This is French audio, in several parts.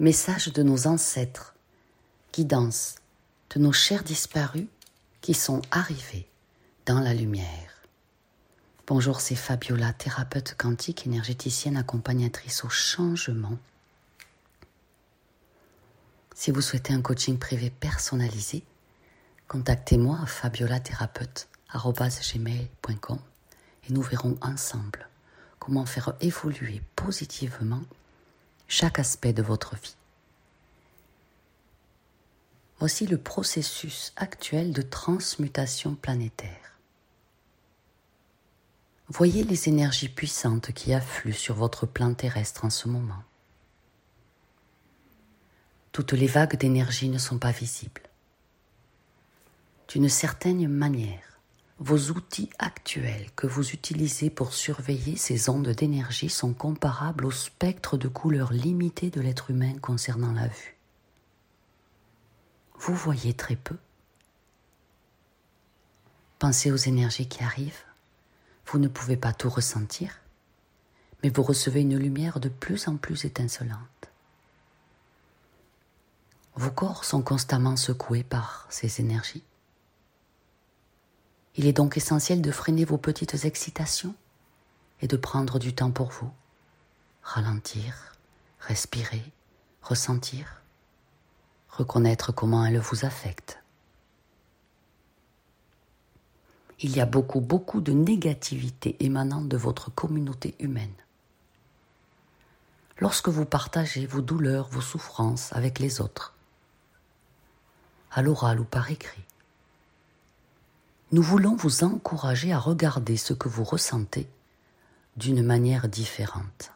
Message de nos ancêtres, guidance de nos chers disparus qui sont arrivés dans la lumière. Bonjour, c'est Fabiola, thérapeute quantique, énergéticienne accompagnatrice au changement. Si vous souhaitez un coaching privé personnalisé, contactez-moi à fabiolathérapeute.com et nous verrons ensemble comment faire évoluer positivement chaque aspect de votre vie. Voici le processus actuel de transmutation planétaire. Voyez les énergies puissantes qui affluent sur votre plan terrestre en ce moment. Toutes les vagues d'énergie ne sont pas visibles. D'une certaine manière, vos outils actuels que vous utilisez pour surveiller ces ondes d'énergie sont comparables au spectre de couleurs limitées de l'être humain concernant la vue. Vous voyez très peu. Pensez aux énergies qui arrivent. Vous ne pouvez pas tout ressentir, mais vous recevez une lumière de plus en plus étincelante. Vos corps sont constamment secoués par ces énergies. Il est donc essentiel de freiner vos petites excitations et de prendre du temps pour vous. Ralentir, respirer, ressentir, reconnaître comment elles vous affectent. Il y a beaucoup, beaucoup de négativité émanant de votre communauté humaine. Lorsque vous partagez vos douleurs, vos souffrances avec les autres, à l'oral ou par écrit, nous voulons vous encourager à regarder ce que vous ressentez d'une manière différente.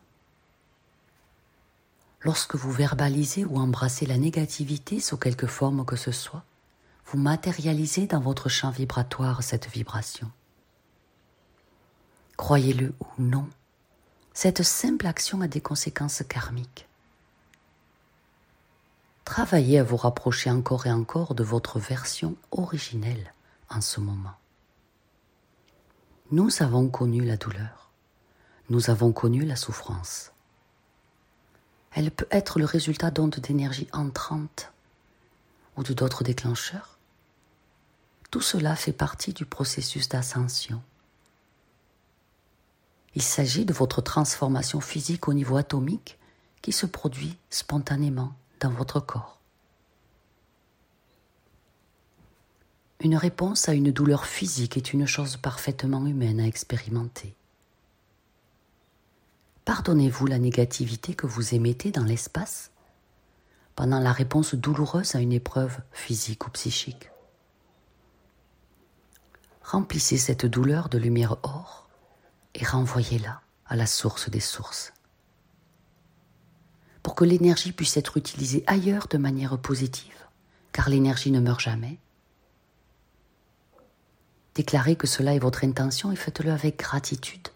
Lorsque vous verbalisez ou embrassez la négativité sous quelque forme que ce soit, vous matérialisez dans votre champ vibratoire cette vibration. Croyez-le ou non, cette simple action a des conséquences karmiques. Travaillez à vous rapprocher encore et encore de votre version originelle en ce moment. Nous avons connu la douleur, nous avons connu la souffrance. Elle peut être le résultat d'ondes d'énergie entrantes ou de d'autres déclencheurs. Tout cela fait partie du processus d'ascension. Il s'agit de votre transformation physique au niveau atomique qui se produit spontanément dans votre corps. Une réponse à une douleur physique est une chose parfaitement humaine à expérimenter. Pardonnez-vous la négativité que vous émettez dans l'espace pendant la réponse douloureuse à une épreuve physique ou psychique. Remplissez cette douleur de lumière or et renvoyez-la à la source des sources. Pour que l'énergie puisse être utilisée ailleurs de manière positive, car l'énergie ne meurt jamais, Déclarez que cela est votre intention et faites-le avec gratitude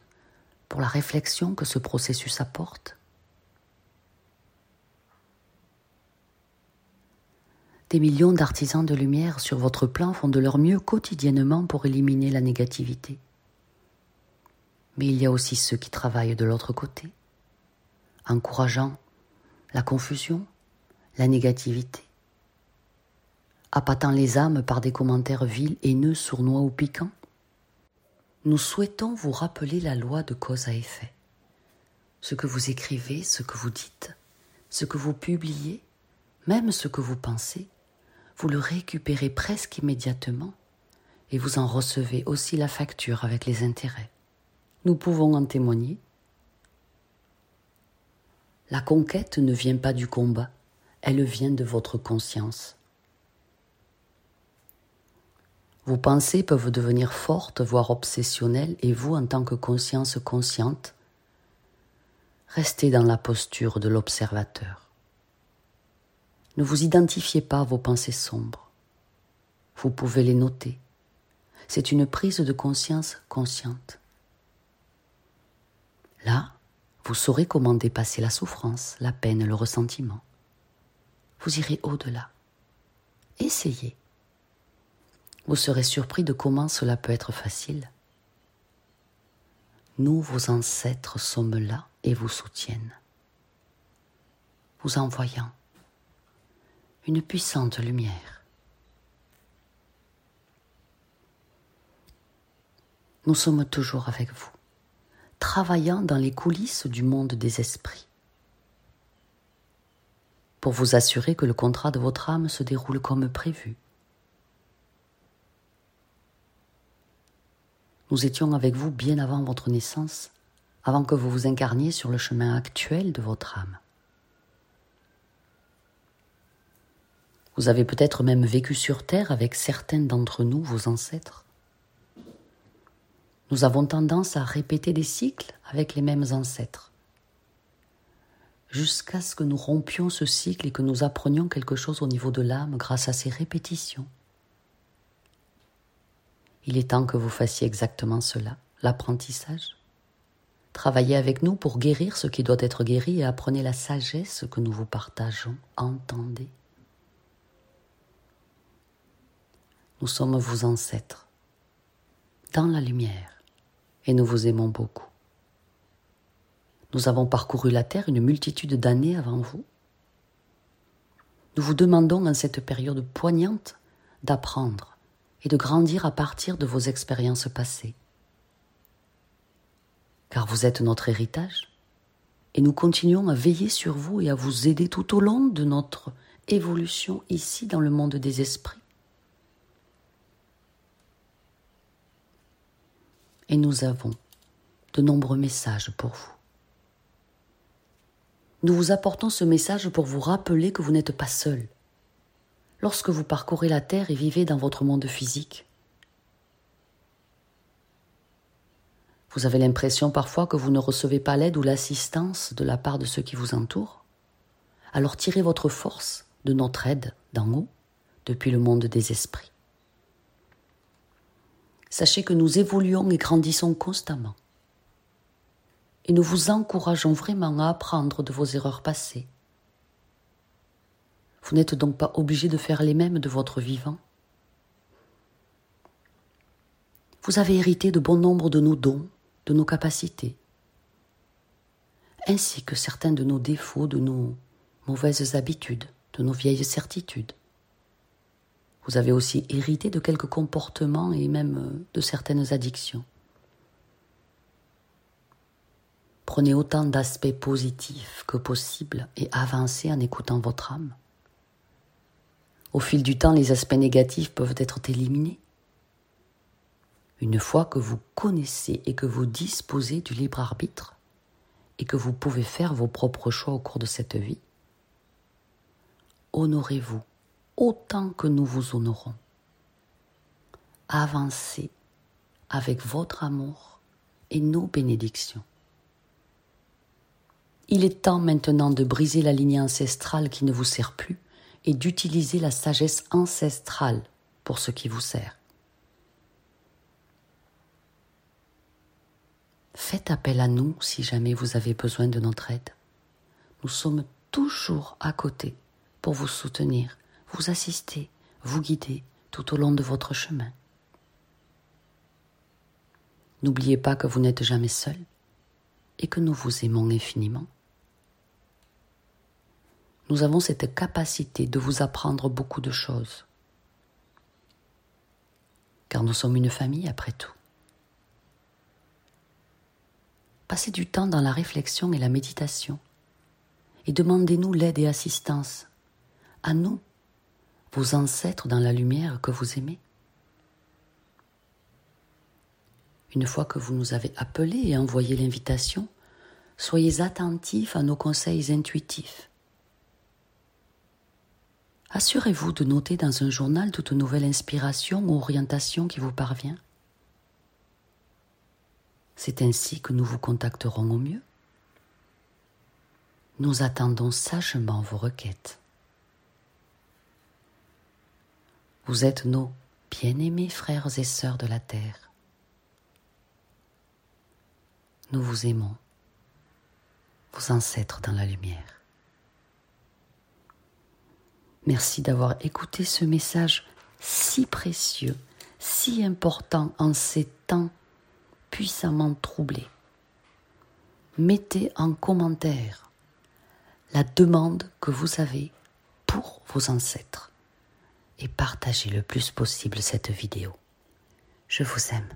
pour la réflexion que ce processus apporte. Des millions d'artisans de lumière sur votre plan font de leur mieux quotidiennement pour éliminer la négativité. Mais il y a aussi ceux qui travaillent de l'autre côté, encourageant la confusion, la négativité, appâtant les âmes par des commentaires vils, haineux, sournois ou piquants Nous souhaitons vous rappeler la loi de cause à effet. Ce que vous écrivez, ce que vous dites, ce que vous publiez, même ce que vous pensez, vous le récupérez presque immédiatement et vous en recevez aussi la facture avec les intérêts. Nous pouvons en témoigner. La conquête ne vient pas du combat, elle vient de votre conscience. Vos pensées peuvent devenir fortes, voire obsessionnelles, et vous, en tant que conscience consciente, restez dans la posture de l'observateur. Ne vous identifiez pas à vos pensées sombres. Vous pouvez les noter. C'est une prise de conscience consciente. Là, vous saurez comment dépasser la souffrance, la peine, le ressentiment. Vous irez au-delà. Essayez. Vous serez surpris de comment cela peut être facile. Nous, vos ancêtres, sommes là et vous soutiennent. vous envoyant une puissante lumière. Nous sommes toujours avec vous, travaillant dans les coulisses du monde des esprits, pour vous assurer que le contrat de votre âme se déroule comme prévu. Nous étions avec vous bien avant votre naissance, avant que vous vous incarniez sur le chemin actuel de votre âme. Vous avez peut-être même vécu sur Terre avec certains d'entre nous, vos ancêtres. Nous avons tendance à répéter des cycles avec les mêmes ancêtres, jusqu'à ce que nous rompions ce cycle et que nous apprenions quelque chose au niveau de l'âme grâce à ces répétitions. Il est temps que vous fassiez exactement cela, l'apprentissage. Travaillez avec nous pour guérir ce qui doit être guéri et apprenez la sagesse que nous vous partageons. Entendez. Nous sommes vos ancêtres, dans la lumière, et nous vous aimons beaucoup. Nous avons parcouru la Terre une multitude d'années avant vous. Nous vous demandons en cette période poignante d'apprendre et de grandir à partir de vos expériences passées. Car vous êtes notre héritage, et nous continuons à veiller sur vous et à vous aider tout au long de notre évolution ici dans le monde des esprits. et nous avons de nombreux messages pour vous. Nous vous apportons ce message pour vous rappeler que vous n'êtes pas seul. Lorsque vous parcourez la Terre et vivez dans votre monde physique, vous avez l'impression parfois que vous ne recevez pas l'aide ou l'assistance de la part de ceux qui vous entourent. Alors tirez votre force de notre aide d'en haut, depuis le monde des esprits. Sachez que nous évoluons et grandissons constamment. Et nous vous encourageons vraiment à apprendre de vos erreurs passées. Vous n'êtes donc pas obligé de faire les mêmes de votre vivant. Vous avez hérité de bon nombre de nos dons, de nos capacités, ainsi que certains de nos défauts, de nos mauvaises habitudes, de nos vieilles certitudes. Vous avez aussi hérité de quelques comportements et même euh, de certaines addictions. Prenez autant d'aspects positifs que possible et avancez en écoutant votre âme. Au fil du temps, les aspects négatifs peuvent être éliminés. Une fois que vous connaissez et que vous disposez du libre arbitre et que vous pouvez faire vos propres choix au cours de cette vie, honorez-vous autant que nous vous honorons. Avancez avec votre amour et nos bénédictions. Il est temps maintenant de briser la lignée ancestrale qui ne vous sert plus et d'utiliser la sagesse ancestrale pour ce qui vous sert. Faites appel à nous si jamais vous avez besoin de notre aide. Nous sommes toujours à côté pour vous soutenir vous assister, vous guider tout au long de votre chemin. N'oubliez pas que vous n'êtes jamais seul et que nous vous aimons infiniment. Nous avons cette capacité de vous apprendre beaucoup de choses, car nous sommes une famille après tout. Passez du temps dans la réflexion et la méditation et demandez-nous l'aide et assistance à nous vos ancêtres dans la lumière que vous aimez. Une fois que vous nous avez appelés et envoyé l'invitation, soyez attentifs à nos conseils intuitifs. Assurez-vous de noter dans un journal toute nouvelle inspiration ou orientation qui vous parvient. C'est ainsi que nous vous contacterons au mieux. Nous attendons sagement vos requêtes. Vous êtes nos bien-aimés frères et sœurs de la terre. Nous vous aimons, vos ancêtres dans la lumière. Merci d'avoir écouté ce message si précieux, si important en ces temps puissamment troublés. Mettez en commentaire la demande que vous avez pour vos ancêtres et partagez le plus possible cette vidéo. Je vous aime.